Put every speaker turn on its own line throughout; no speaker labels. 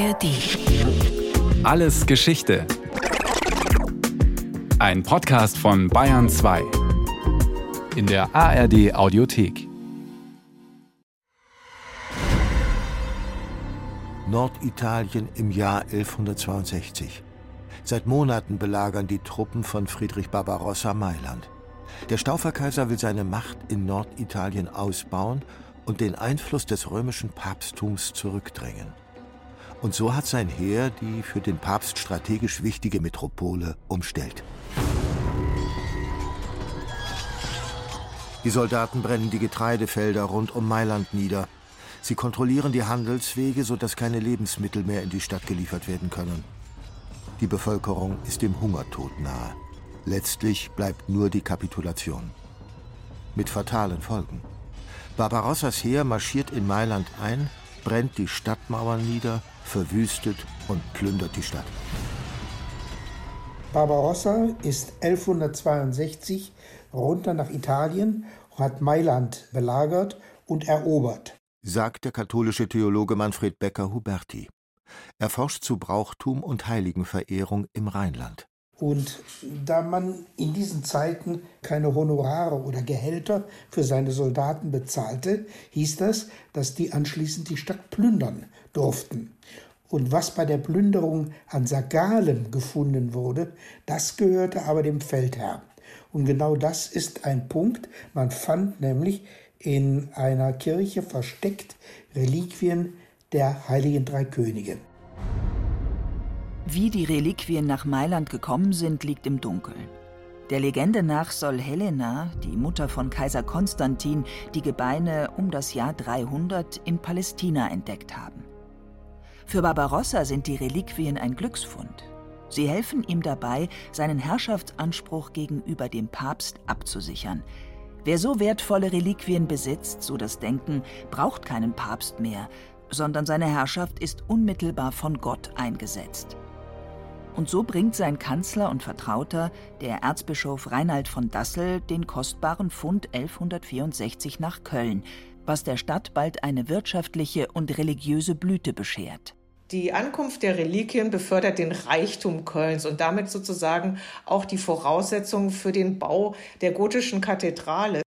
ARD.
Alles Geschichte. Ein Podcast von Bayern 2. In der ARD Audiothek.
Norditalien im Jahr 1162. Seit Monaten belagern die Truppen von Friedrich Barbarossa Mailand. Der Stauferkaiser will seine Macht in Norditalien ausbauen und den Einfluss des römischen Papsttums zurückdrängen. Und so hat sein Heer die für den Papst strategisch wichtige Metropole umstellt. Die Soldaten brennen die Getreidefelder rund um Mailand nieder. Sie kontrollieren die Handelswege, sodass keine Lebensmittel mehr in die Stadt geliefert werden können. Die Bevölkerung ist dem Hungertod nahe. Letztlich bleibt nur die Kapitulation. Mit fatalen Folgen. Barbarossas Heer marschiert in Mailand ein, brennt die Stadtmauern nieder, verwüstet und plündert die Stadt.
Barbarossa ist 1162 runter nach Italien und hat Mailand belagert und erobert,
sagt der katholische Theologe Manfred Becker Huberti. Er forscht zu Brauchtum und Heiligenverehrung im Rheinland.
Und da man in diesen Zeiten keine Honorare oder Gehälter für seine Soldaten bezahlte, hieß das, dass die anschließend die Stadt plündern durften. Und was bei der Plünderung an Sagalen gefunden wurde, das gehörte aber dem Feldherrn. Und genau das ist ein Punkt. Man fand nämlich in einer Kirche versteckt Reliquien der heiligen drei Könige.
Wie die Reliquien nach Mailand gekommen sind, liegt im Dunkeln. Der Legende nach soll Helena, die Mutter von Kaiser Konstantin, die Gebeine um das Jahr 300 in Palästina entdeckt haben. Für Barbarossa sind die Reliquien ein Glücksfund. Sie helfen ihm dabei, seinen Herrschaftsanspruch gegenüber dem Papst abzusichern. Wer so wertvolle Reliquien besitzt, so das Denken, braucht keinen Papst mehr, sondern seine Herrschaft ist unmittelbar von Gott eingesetzt. Und so bringt sein Kanzler und Vertrauter, der Erzbischof Reinhard von Dassel, den kostbaren Fund 1164 nach Köln, was der Stadt bald eine wirtschaftliche und religiöse Blüte beschert.
Die Ankunft der Reliquien befördert den Reichtum Kölns und damit sozusagen auch die Voraussetzungen für den Bau der gotischen Kathedrale.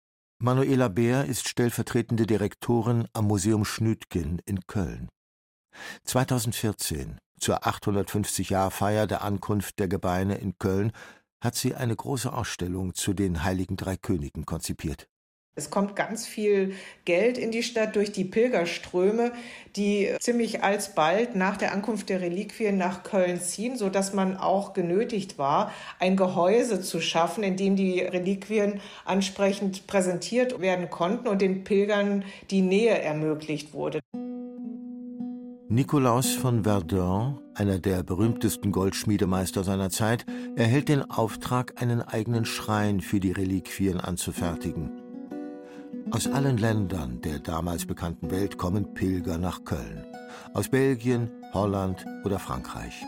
Manuela Beer ist stellvertretende Direktorin am Museum Schnütgen in Köln. 2014 zur 850-Jahr-Feier der Ankunft der Gebeine in Köln hat sie eine große Ausstellung zu den Heiligen Drei Königen konzipiert.
Es kommt ganz viel Geld in die Stadt durch die Pilgerströme, die ziemlich alsbald nach der Ankunft der Reliquien nach Köln ziehen, sodass man auch genötigt war, ein Gehäuse zu schaffen, in dem die Reliquien ansprechend präsentiert werden konnten und den Pilgern die Nähe ermöglicht wurde.
Nikolaus von Verdun, einer der berühmtesten Goldschmiedemeister seiner Zeit, erhält den Auftrag, einen eigenen Schrein für die Reliquien anzufertigen. Aus allen Ländern der damals bekannten Welt kommen Pilger nach Köln. Aus Belgien, Holland oder Frankreich.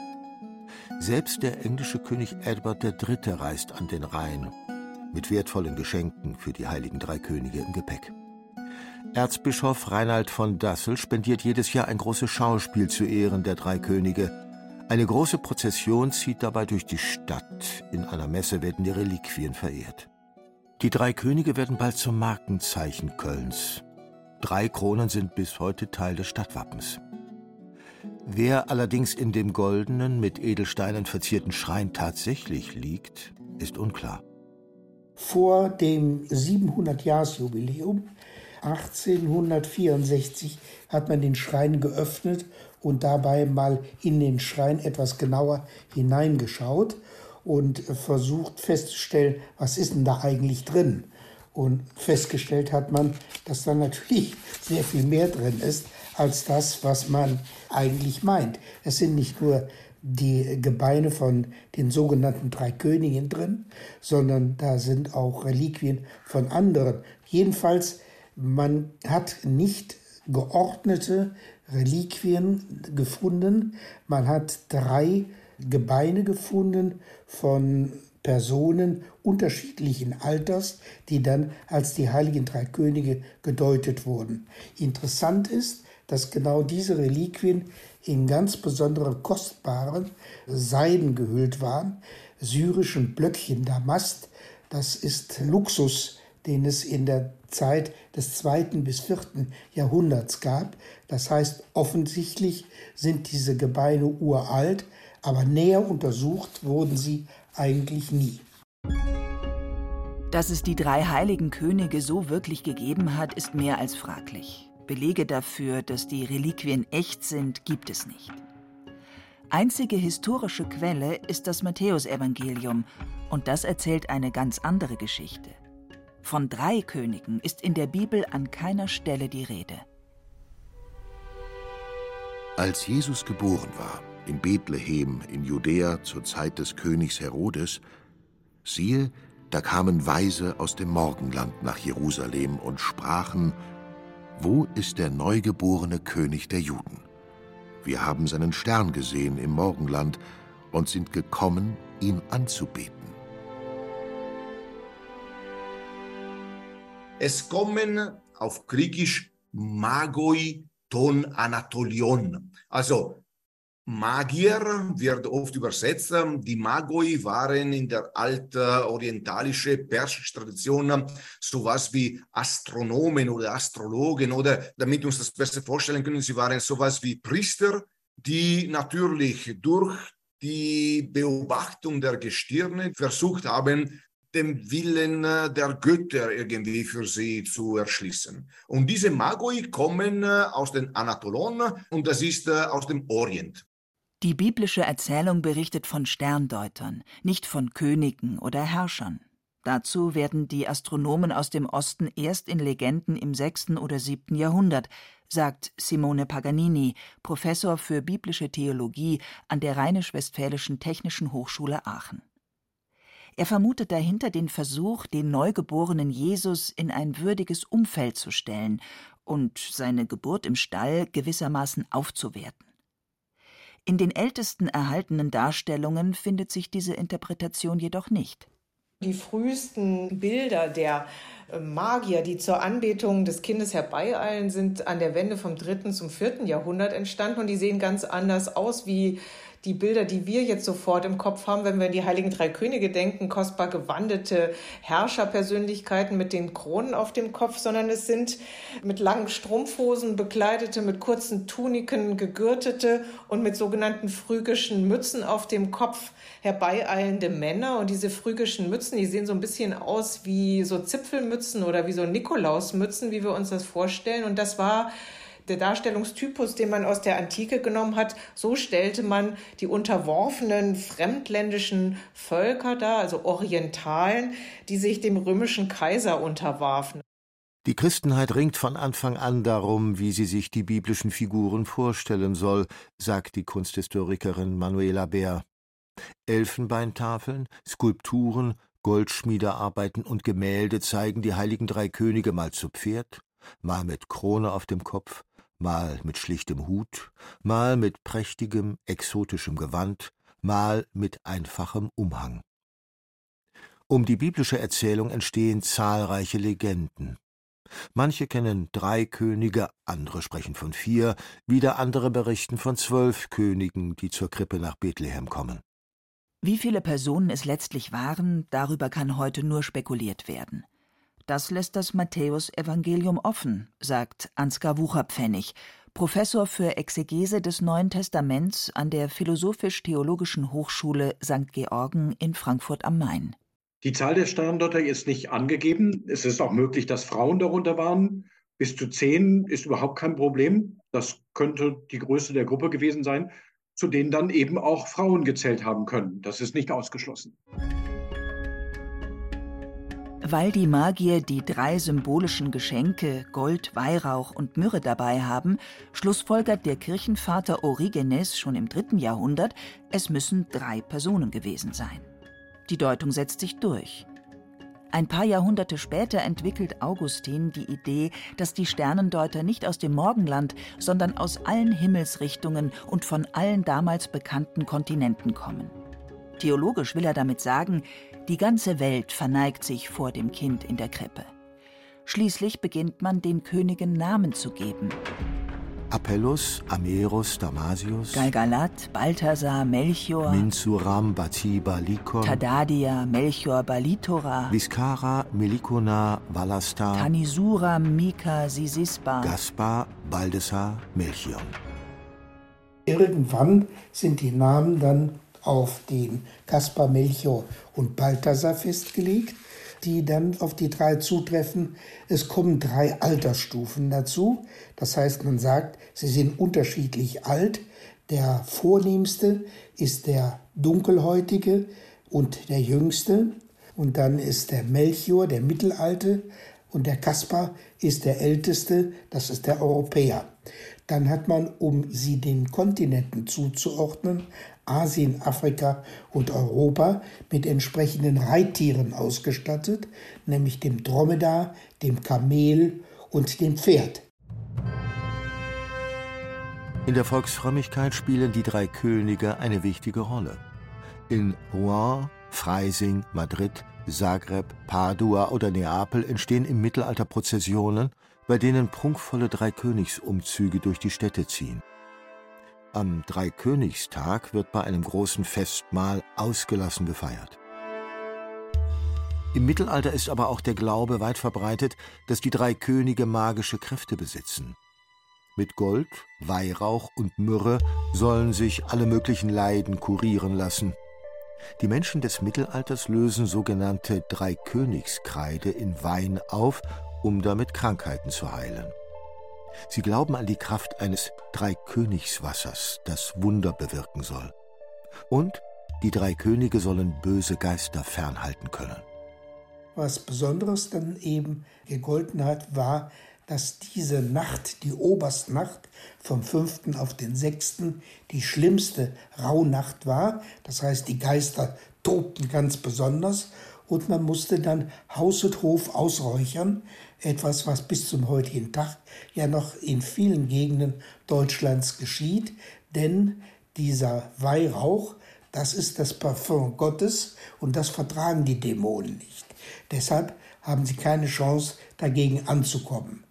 Selbst der englische König Edward III. reist an den Rhein mit wertvollen Geschenken für die heiligen drei Könige im Gepäck. Erzbischof Reinhard von Dassel spendiert jedes Jahr ein großes Schauspiel zu Ehren der drei Könige. Eine große Prozession zieht dabei durch die Stadt. In einer Messe werden die Reliquien verehrt. Die drei Könige werden bald zum Markenzeichen Kölns. Drei Kronen sind bis heute Teil des Stadtwappens. Wer allerdings in dem goldenen, mit Edelsteinen verzierten Schrein tatsächlich liegt, ist unklar.
Vor dem 700-Jahres-Jubiläum 1864 hat man den Schrein geöffnet und dabei mal in den Schrein etwas genauer hineingeschaut und versucht festzustellen, was ist denn da eigentlich drin. Und festgestellt hat man, dass da natürlich sehr viel mehr drin ist als das, was man eigentlich meint. Es sind nicht nur die Gebeine von den sogenannten drei Königen drin, sondern da sind auch Reliquien von anderen. Jedenfalls man hat nicht geordnete Reliquien gefunden. Man hat drei Gebeine gefunden von Personen unterschiedlichen Alters, die dann als die heiligen drei Könige gedeutet wurden. Interessant ist, dass genau diese Reliquien in ganz besondere kostbaren Seiden gehüllt waren, syrischen Blöckchen Damast. Das ist Luxus, den es in der Zeit des zweiten bis vierten Jahrhunderts gab. Das heißt, offensichtlich sind diese Gebeine uralt, aber näher untersucht wurden sie eigentlich nie.
Dass es die drei heiligen Könige so wirklich gegeben hat, ist mehr als fraglich. Belege dafür, dass die Reliquien echt sind, gibt es nicht. Einzige historische Quelle ist das Matthäusevangelium, und das erzählt eine ganz andere Geschichte. Von drei Königen ist in der Bibel an keiner Stelle die Rede.
Als Jesus geboren war, in Bethlehem in Judäa zur Zeit des Königs Herodes, siehe, da kamen Weise aus dem Morgenland nach Jerusalem und sprachen, wo ist der neugeborene König der Juden? Wir haben seinen Stern gesehen im Morgenland und sind gekommen, ihn anzubeten.
Es kommen auf Griechisch Magoi ton Anatolion. Also Magier wird oft übersetzt. Die Magoi waren in der alten orientalischen persischen Tradition sowas wie Astronomen oder Astrologen oder damit wir uns das besser vorstellen können, sie waren sowas wie Priester, die natürlich durch die Beobachtung der Gestirne versucht haben, dem Willen der Götter irgendwie für sie zu erschließen. Und diese Magoi kommen aus den Anatolon und das ist aus dem Orient.
Die biblische Erzählung berichtet von Sterndeutern, nicht von Königen oder Herrschern. Dazu werden die Astronomen aus dem Osten erst in Legenden im 6. oder 7. Jahrhundert, sagt Simone Paganini, Professor für biblische Theologie an der Rheinisch-Westfälischen Technischen Hochschule Aachen. Er vermutet dahinter den Versuch, den neugeborenen Jesus in ein würdiges Umfeld zu stellen und seine Geburt im Stall gewissermaßen aufzuwerten. In den ältesten erhaltenen Darstellungen findet sich diese Interpretation jedoch nicht.
Die frühesten Bilder der äh, Magier, die zur Anbetung des Kindes herbeieilen, sind an der Wende vom dritten zum vierten Jahrhundert entstanden und die sehen ganz anders aus wie die Bilder, die wir jetzt sofort im Kopf haben, wenn wir an die Heiligen Drei Könige denken, kostbar gewandete Herrscherpersönlichkeiten mit den Kronen auf dem Kopf, sondern es sind mit langen Strumpfhosen bekleidete, mit kurzen Tuniken gegürtete und mit sogenannten phrygischen Mützen auf dem Kopf herbeieilende Männer. Und diese phrygischen Mützen, die sehen so ein bisschen aus wie so Zipfelmützen oder wie so Nikolausmützen, wie wir uns das vorstellen. Und das war der Darstellungstypus, den man aus der Antike genommen hat, so stellte man die unterworfenen fremdländischen Völker dar, also Orientalen, die sich dem römischen Kaiser unterwarfen.
Die Christenheit ringt von Anfang an darum, wie sie sich die biblischen Figuren vorstellen soll, sagt die Kunsthistorikerin Manuela Bär. Elfenbeintafeln, Skulpturen, Goldschmiedearbeiten und Gemälde zeigen die heiligen drei Könige mal zu Pferd, mal mit Krone auf dem Kopf, mal mit schlichtem Hut, mal mit prächtigem, exotischem Gewand, mal mit einfachem Umhang. Um die biblische Erzählung entstehen zahlreiche Legenden. Manche kennen drei Könige, andere sprechen von vier, wieder andere berichten von zwölf Königen, die zur Krippe nach Bethlehem kommen.
Wie viele Personen es letztlich waren, darüber kann heute nur spekuliert werden. Das lässt das Matthäusevangelium offen, sagt Ansgar Wucherpfennig, Professor für Exegese des Neuen Testaments an der Philosophisch-Theologischen Hochschule St. Georgen in Frankfurt am Main.
Die Zahl der Sterndeuter ist nicht angegeben. Es ist auch möglich, dass Frauen darunter waren. Bis zu zehn ist überhaupt kein Problem. Das könnte die Größe der Gruppe gewesen sein, zu denen dann eben auch Frauen gezählt haben können. Das ist nicht ausgeschlossen.
Weil die Magier die drei symbolischen Geschenke Gold, Weihrauch und Myrrhe dabei haben, schlussfolgert der Kirchenvater Origenes schon im dritten Jahrhundert, es müssen drei Personen gewesen sein. Die Deutung setzt sich durch. Ein paar Jahrhunderte später entwickelt Augustin die Idee, dass die Sternendeuter nicht aus dem Morgenland, sondern aus allen Himmelsrichtungen und von allen damals bekannten Kontinenten kommen. Theologisch will er damit sagen, Die ganze Welt verneigt sich vor dem Kind in der Krippe. Schließlich beginnt man den Königen Namen zu geben.
Apellus, Amerus, Damasius,
Galgalat, Balthasar, Melchior,
Minsuram, Batiba, Likon,
Tadadia, Melchior, Balitora,
Viscara, Melikona, Valastar,
Tanisuram, Mika, Sisisba,
Gaspar, Baldessar, Melchion.
Irgendwann sind die Namen dann auf den Kaspar, Melchior und Balthasar festgelegt, die dann auf die drei zutreffen. Es kommen drei Altersstufen dazu. Das heißt, man sagt, sie sind unterschiedlich alt. Der vornehmste ist der dunkelhäutige und der jüngste. Und dann ist der Melchior, der mittelalte. Und der Kaspar ist der älteste, das ist der Europäer. Dann hat man, um sie den Kontinenten zuzuordnen, Asien, Afrika und Europa mit entsprechenden Reittieren ausgestattet, nämlich dem Dromedar, dem Kamel und dem Pferd.
In der Volksfrömmigkeit spielen die drei Könige eine wichtige Rolle. In Rouen, Freising, Madrid, Zagreb, Padua oder Neapel entstehen im Mittelalter Prozessionen, bei denen prunkvolle Dreikönigsumzüge durch die Städte ziehen. Am Dreikönigstag wird bei einem großen Festmahl ausgelassen gefeiert. Im Mittelalter ist aber auch der Glaube weit verbreitet, dass die drei Könige magische Kräfte besitzen. Mit Gold, Weihrauch und Myrrhe sollen sich alle möglichen Leiden kurieren lassen. Die Menschen des Mittelalters lösen sogenannte Dreikönigskreide in Wein auf um damit Krankheiten zu heilen. Sie glauben an die Kraft eines Dreikönigswassers, das Wunder bewirken soll. Und die drei Könige sollen böse Geister fernhalten können.
Was Besonderes dann eben gegolten hat, war, dass diese Nacht, die Oberstnacht vom 5. auf den 6., die schlimmste Rauhnacht war. Das heißt, die Geister tobten ganz besonders und man musste dann Haus und Hof ausräuchern, etwas, was bis zum heutigen Tag ja noch in vielen Gegenden Deutschlands geschieht, denn dieser Weihrauch, das ist das Parfum Gottes und das vertragen die Dämonen nicht. Deshalb haben sie keine Chance, dagegen anzukommen.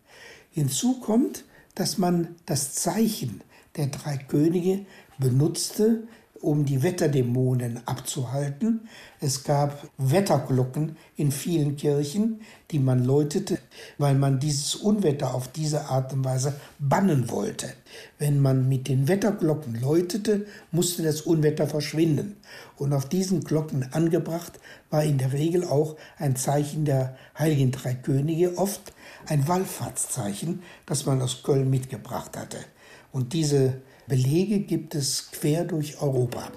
Hinzu kommt, dass man das Zeichen der drei Könige benutzte, um die Wetterdämonen abzuhalten. Es gab Wetterglocken in vielen Kirchen, die man läutete, weil man dieses Unwetter auf diese Art und Weise bannen wollte. Wenn man mit den Wetterglocken läutete, musste das Unwetter verschwinden. Und auf diesen Glocken angebracht war in der Regel auch ein Zeichen der Heiligen Drei Könige, oft ein Wallfahrtszeichen, das man aus Köln mitgebracht hatte. Und diese Belege gibt es quer durch Europa.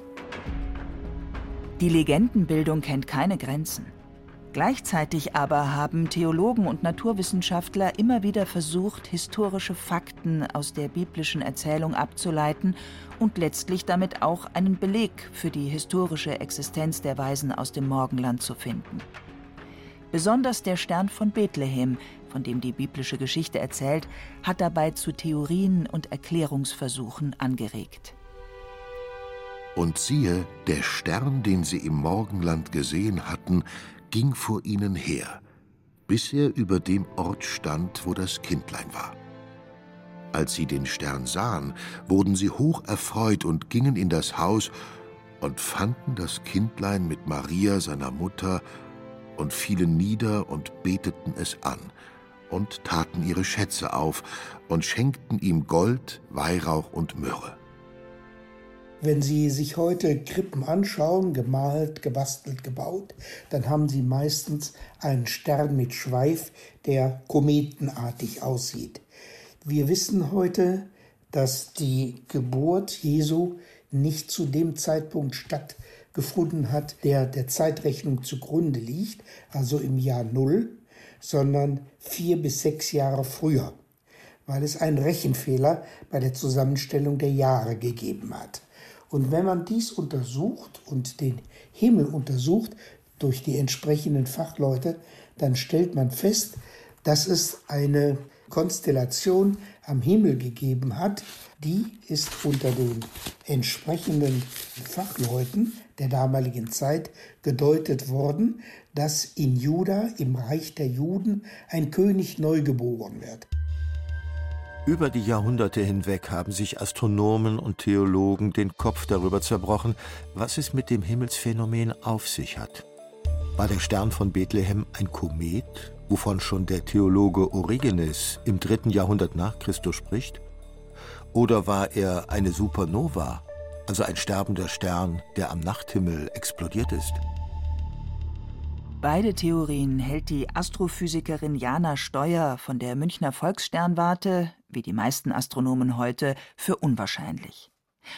Die Legendenbildung kennt keine Grenzen. Gleichzeitig aber haben Theologen und Naturwissenschaftler immer wieder versucht, historische Fakten aus der biblischen Erzählung abzuleiten und letztlich damit auch einen Beleg für die historische Existenz der Weisen aus dem Morgenland zu finden. Besonders der Stern von Bethlehem von dem die biblische Geschichte erzählt, hat dabei zu Theorien und Erklärungsversuchen angeregt.
Und siehe, der Stern, den sie im Morgenland gesehen hatten, ging vor ihnen her, bis er über dem Ort stand, wo das Kindlein war. Als sie den Stern sahen, wurden sie hoch erfreut und gingen in das Haus und fanden das Kindlein mit Maria, seiner Mutter, und fielen nieder und beteten es an und taten ihre Schätze auf und schenkten ihm Gold, Weihrauch und Myrrhe.
Wenn Sie sich heute Krippen anschauen, gemalt, gebastelt, gebaut, dann haben Sie meistens einen Stern mit Schweif, der kometenartig aussieht. Wir wissen heute, dass die Geburt Jesu nicht zu dem Zeitpunkt stattgefunden hat, der der Zeitrechnung zugrunde liegt, also im Jahr Null, sondern vier bis sechs Jahre früher, weil es einen Rechenfehler bei der Zusammenstellung der Jahre gegeben hat. Und wenn man dies untersucht und den Himmel untersucht durch die entsprechenden Fachleute, dann stellt man fest, dass es eine Konstellation am Himmel gegeben hat, die ist unter den entsprechenden Fachleuten der damaligen Zeit gedeutet worden, dass in Juda, im Reich der Juden, ein König neu geboren wird.
Über die Jahrhunderte hinweg haben sich Astronomen und Theologen den Kopf darüber zerbrochen, was es mit dem Himmelsphänomen auf sich hat. War der Stern von Bethlehem ein Komet, wovon schon der Theologe Origenes im dritten Jahrhundert nach Christus spricht? Oder war er eine Supernova, also ein sterbender Stern, der am Nachthimmel explodiert ist?
Beide Theorien hält die Astrophysikerin Jana Steuer von der Münchner Volkssternwarte, wie die meisten Astronomen heute, für unwahrscheinlich.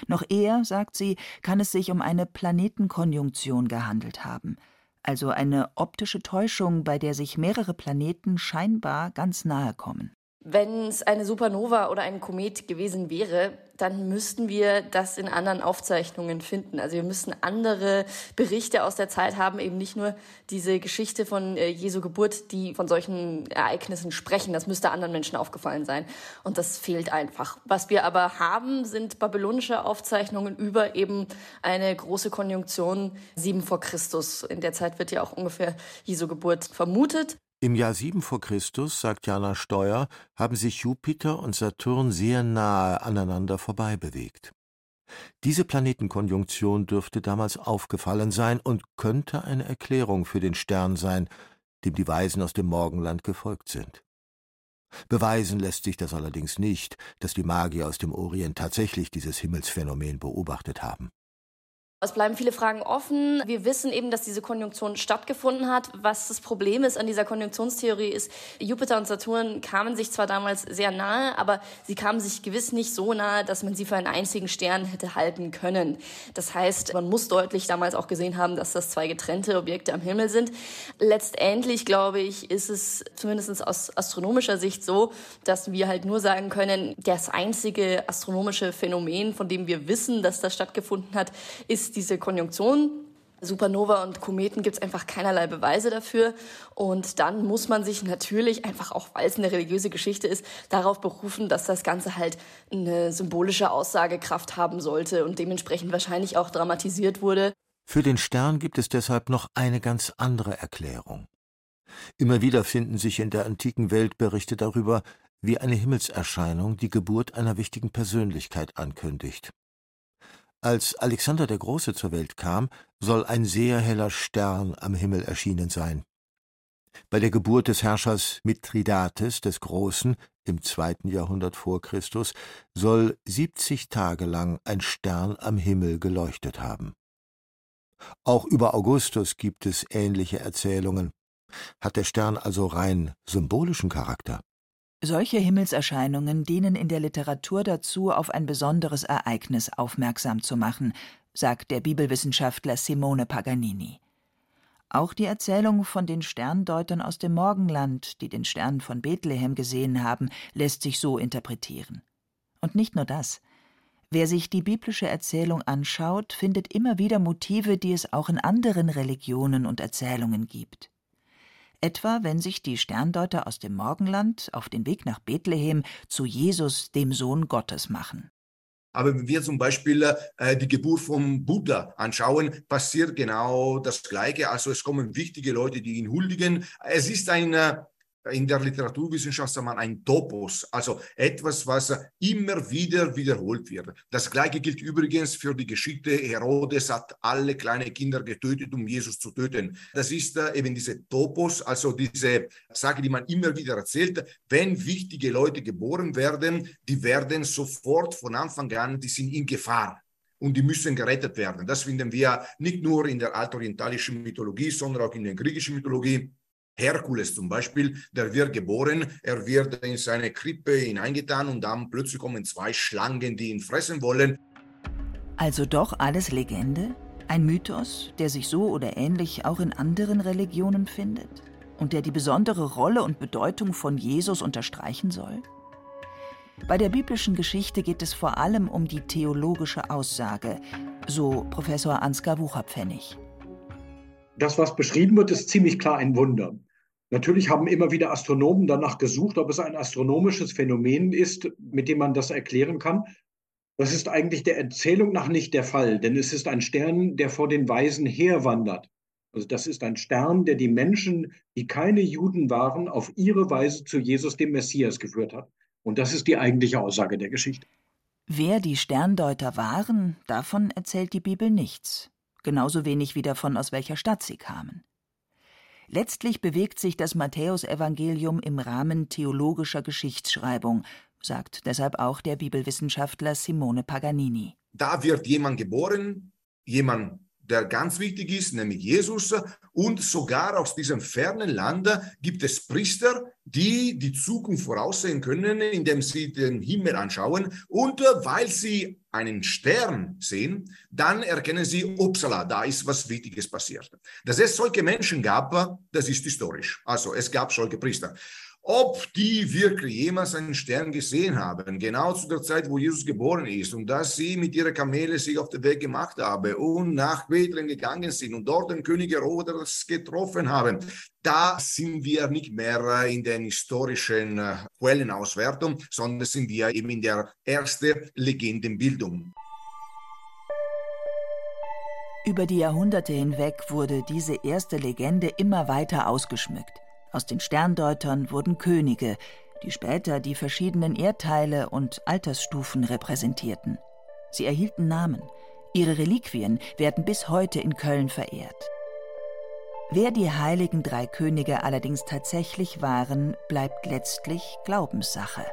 Noch eher, sagt sie, kann es sich um eine Planetenkonjunktion gehandelt haben, also eine optische Täuschung, bei der sich mehrere Planeten scheinbar ganz nahe kommen.
Wenn es eine Supernova oder ein Komet gewesen wäre, dann müssten wir das in anderen Aufzeichnungen finden. Also wir müssten andere Berichte aus der Zeit haben, eben nicht nur diese Geschichte von äh, Jesu Geburt, die von solchen Ereignissen sprechen. Das müsste anderen Menschen aufgefallen sein. Und das fehlt einfach. Was wir aber haben, sind babylonische Aufzeichnungen über eben eine große Konjunktion sieben vor Christus. In der Zeit wird ja auch ungefähr Jesu Geburt vermutet.
Im Jahr 7 vor Christus, sagt Jana Steuer, haben sich Jupiter und Saturn sehr nahe aneinander vorbeibewegt. Diese Planetenkonjunktion dürfte damals aufgefallen sein und könnte eine Erklärung für den Stern sein, dem die Weisen aus dem Morgenland gefolgt sind. Beweisen lässt sich das allerdings nicht, dass die Magier aus dem Orient tatsächlich dieses Himmelsphänomen beobachtet haben.
Es bleiben viele Fragen offen. Wir wissen eben, dass diese Konjunktion stattgefunden hat. Was das Problem ist an dieser Konjunktionstheorie ist, Jupiter und Saturn kamen sich zwar damals sehr nahe, aber sie kamen sich gewiss nicht so nahe, dass man sie für einen einzigen Stern hätte halten können. Das heißt, man muss deutlich damals auch gesehen haben, dass das zwei getrennte Objekte am Himmel sind. Letztendlich, glaube ich, ist es zumindest aus astronomischer Sicht so, dass wir halt nur sagen können, das einzige astronomische Phänomen, von dem wir wissen, dass das stattgefunden hat, ist diese Konjunktion. Supernova und Kometen gibt es einfach keinerlei Beweise dafür. Und dann muss man sich natürlich einfach auch, weil es eine religiöse Geschichte ist, darauf berufen, dass das Ganze halt eine symbolische Aussagekraft haben sollte und dementsprechend wahrscheinlich auch dramatisiert wurde.
Für den Stern gibt es deshalb noch eine ganz andere Erklärung. Immer wieder finden sich in der antiken Welt Berichte darüber, wie eine Himmelserscheinung die Geburt einer wichtigen Persönlichkeit ankündigt. Als Alexander der Große zur Welt kam, soll ein sehr heller Stern am Himmel erschienen sein. Bei der Geburt des Herrschers Mithridates des Großen im zweiten Jahrhundert vor Christus soll siebzig Tage lang ein Stern am Himmel geleuchtet haben. Auch über Augustus gibt es ähnliche Erzählungen. Hat der Stern also rein symbolischen Charakter?
Solche Himmelserscheinungen dienen in der Literatur dazu, auf ein besonderes Ereignis aufmerksam zu machen, sagt der Bibelwissenschaftler Simone Paganini. Auch die Erzählung von den Sterndeutern aus dem Morgenland, die den Stern von Bethlehem gesehen haben, lässt sich so interpretieren. Und nicht nur das. Wer sich die biblische Erzählung anschaut, findet immer wieder Motive, die es auch in anderen Religionen und Erzählungen gibt etwa wenn sich die Sterndeuter aus dem Morgenland auf den Weg nach Bethlehem zu Jesus, dem Sohn Gottes, machen.
Aber wenn wir zum Beispiel äh, die Geburt vom Buddha anschauen, passiert genau das Gleiche. Also es kommen wichtige Leute, die ihn huldigen. Es ist ein äh, in der Literaturwissenschaft sagt man ein Topos, also etwas, was immer wieder wiederholt wird. Das gleiche gilt übrigens für die Geschichte, Herodes hat alle kleine Kinder getötet, um Jesus zu töten. Das ist äh, eben diese Topos, also diese Sage, die man immer wieder erzählt. Wenn wichtige Leute geboren werden, die werden sofort von Anfang an, die sind in Gefahr und die müssen gerettet werden. Das finden wir nicht nur in der altorientalischen Mythologie, sondern auch in der griechischen Mythologie. Herkules zum Beispiel, der wird geboren, er wird in seine Krippe hineingetan und dann plötzlich kommen zwei Schlangen, die ihn fressen wollen.
Also doch alles Legende? Ein Mythos, der sich so oder ähnlich auch in anderen Religionen findet? Und der die besondere Rolle und Bedeutung von Jesus unterstreichen soll? Bei der biblischen Geschichte geht es vor allem um die theologische Aussage, so Professor Ansgar Wucherpfennig.
Das, was beschrieben wird, ist ziemlich klar ein Wunder. Natürlich haben immer wieder Astronomen danach gesucht, ob es ein astronomisches Phänomen ist, mit dem man das erklären kann. Das ist eigentlich der Erzählung nach nicht der Fall, denn es ist ein Stern, der vor den Weisen herwandert. Also das ist ein Stern, der die Menschen, die keine Juden waren, auf ihre Weise zu Jesus, dem Messias, geführt hat. Und das ist die eigentliche Aussage der Geschichte.
Wer die Sterndeuter waren, davon erzählt die Bibel nichts. Genauso wenig wie davon, aus welcher Stadt sie kamen. Letztlich bewegt sich das Matthäusevangelium im Rahmen theologischer Geschichtsschreibung, sagt deshalb auch der Bibelwissenschaftler Simone Paganini.
Da wird jemand geboren, jemand der ganz wichtig ist, nämlich Jesus. Und sogar aus diesem fernen Land gibt es Priester, die die Zukunft voraussehen können, indem sie den Himmel anschauen. Und weil sie einen Stern sehen, dann erkennen sie, upsala, da ist was Wichtiges passiert. Dass es solche Menschen gab, das ist historisch. Also es gab solche Priester ob die wirklich jemals einen Stern gesehen haben, genau zu der Zeit, wo Jesus geboren ist, und dass sie mit ihrer Kamele sich auf den Weg gemacht haben und nach Bethlehem gegangen sind und dort den König Herodes getroffen haben, da sind wir nicht mehr in den historischen äh, Quellenauswertung, sondern sind wir eben in der ersten Legendenbildung.
Über die Jahrhunderte hinweg wurde diese erste Legende immer weiter ausgeschmückt. Aus den Sterndeutern wurden Könige, die später die verschiedenen Erdteile und Altersstufen repräsentierten. Sie erhielten Namen. Ihre Reliquien werden bis heute in Köln verehrt. Wer die heiligen drei Könige allerdings tatsächlich waren, bleibt letztlich Glaubenssache.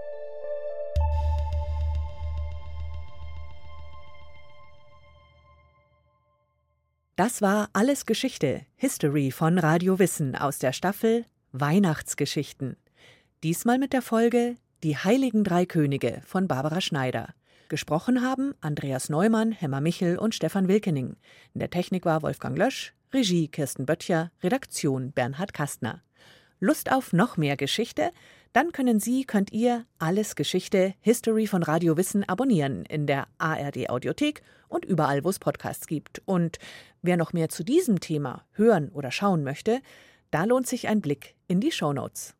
Das war Alles Geschichte, History von Radio Wissen aus der Staffel Weihnachtsgeschichten. Diesmal mit der Folge Die Heiligen Drei Könige von Barbara Schneider. Gesprochen haben Andreas Neumann, Hemmer Michel und Stefan Wilkening. In der Technik war Wolfgang Lösch, Regie Kirsten Böttcher, Redaktion Bernhard Kastner. Lust auf noch mehr Geschichte? Dann können Sie, könnt ihr alles Geschichte, History von Radio Wissen abonnieren in der ARD Audiothek und überall, wo es Podcasts gibt. Und wer noch mehr zu diesem Thema hören oder schauen möchte, da lohnt sich ein Blick in die Shownotes.